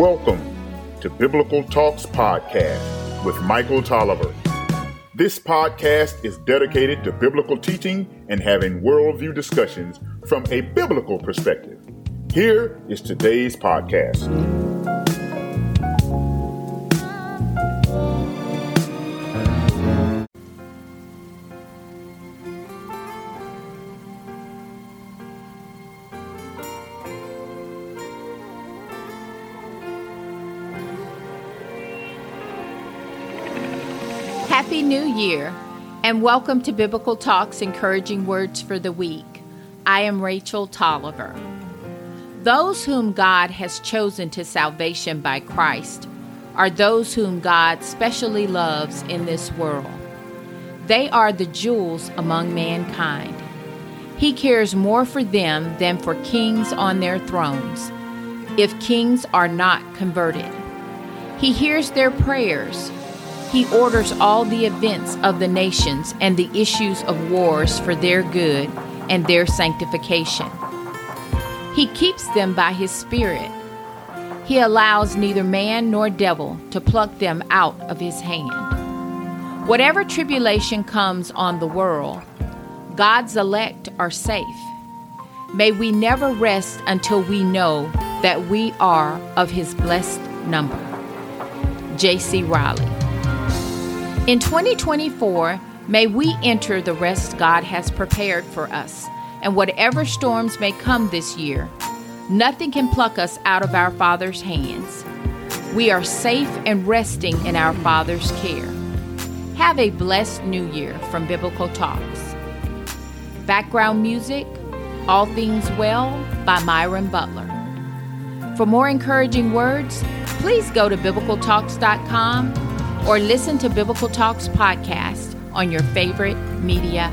to Biblical Talks Podcast with Michael Tolliver. This podcast is dedicated to biblical teaching and having worldview discussions from a biblical perspective. Here is today's podcast. Happy New Year, and welcome to Biblical Talks Encouraging Words for the Week. I am Rachel Tolliver. Those whom God has chosen to salvation by Christ are those whom God specially loves in this world. They are the jewels among mankind. He cares more for them than for kings on their thrones, if kings are not converted. He hears their prayers he orders all the events of the nations and the issues of wars for their good and their sanctification. He keeps them by His Spirit. He allows neither man nor devil to pluck them out of His hand. Whatever tribulation comes on the world, God's elect are safe. May we never rest until we know that we are of His blessed number. J.C. Ryle. In 2024, may we enter the rest God has prepared for us, and whatever storms may come this year, nothing can pluck us out of our Father's hands. We are safe and resting in our Father's care. Have a blessed new year from Biblical Talks. Background music, All Things Well by Myron Butler. For more encouraging words, please go to biblicaltalks.com or listen to Biblical Talks podcast on your favorite media